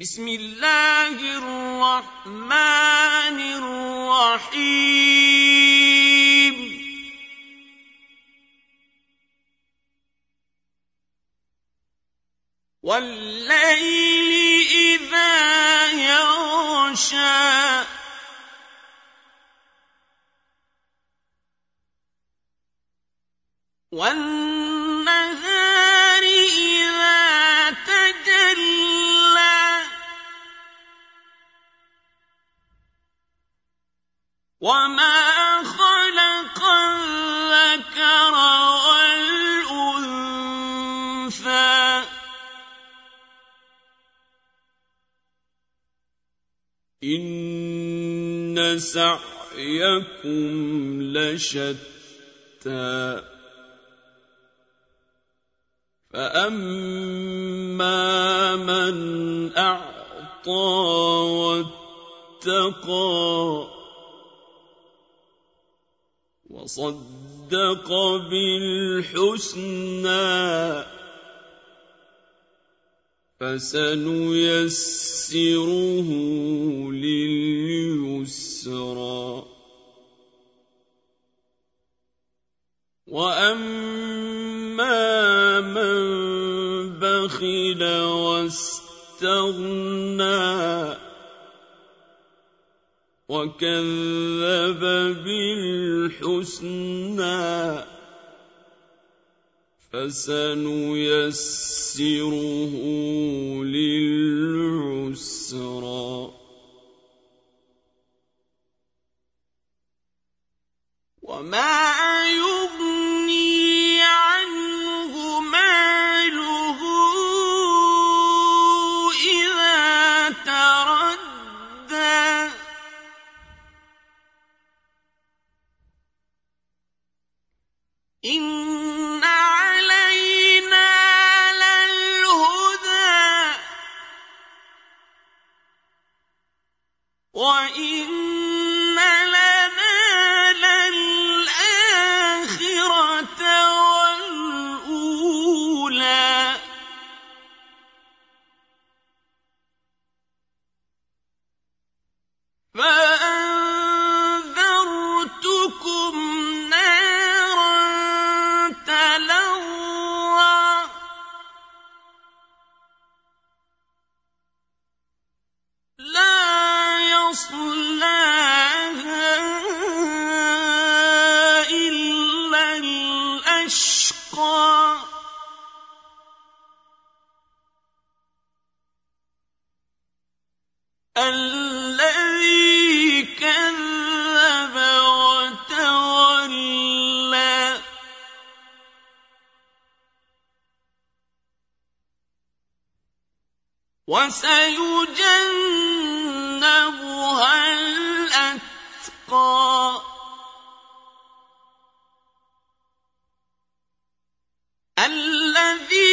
بسم الله الرحمن الرحيم. والليل إذا يغشى. والنهار وما خلق الذكر والأنثى. إن سعيكم لشتى. فأما من أعطى واتقى وصدق بالحسنى فسنيسره لليسرى. وأما من بخل واستغنى وكذب بالحسنى فسنيسره للعسرى وإن الذي كذب وتولى. وسيجنبها الأتقى. الذي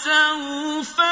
ولسوف يرضى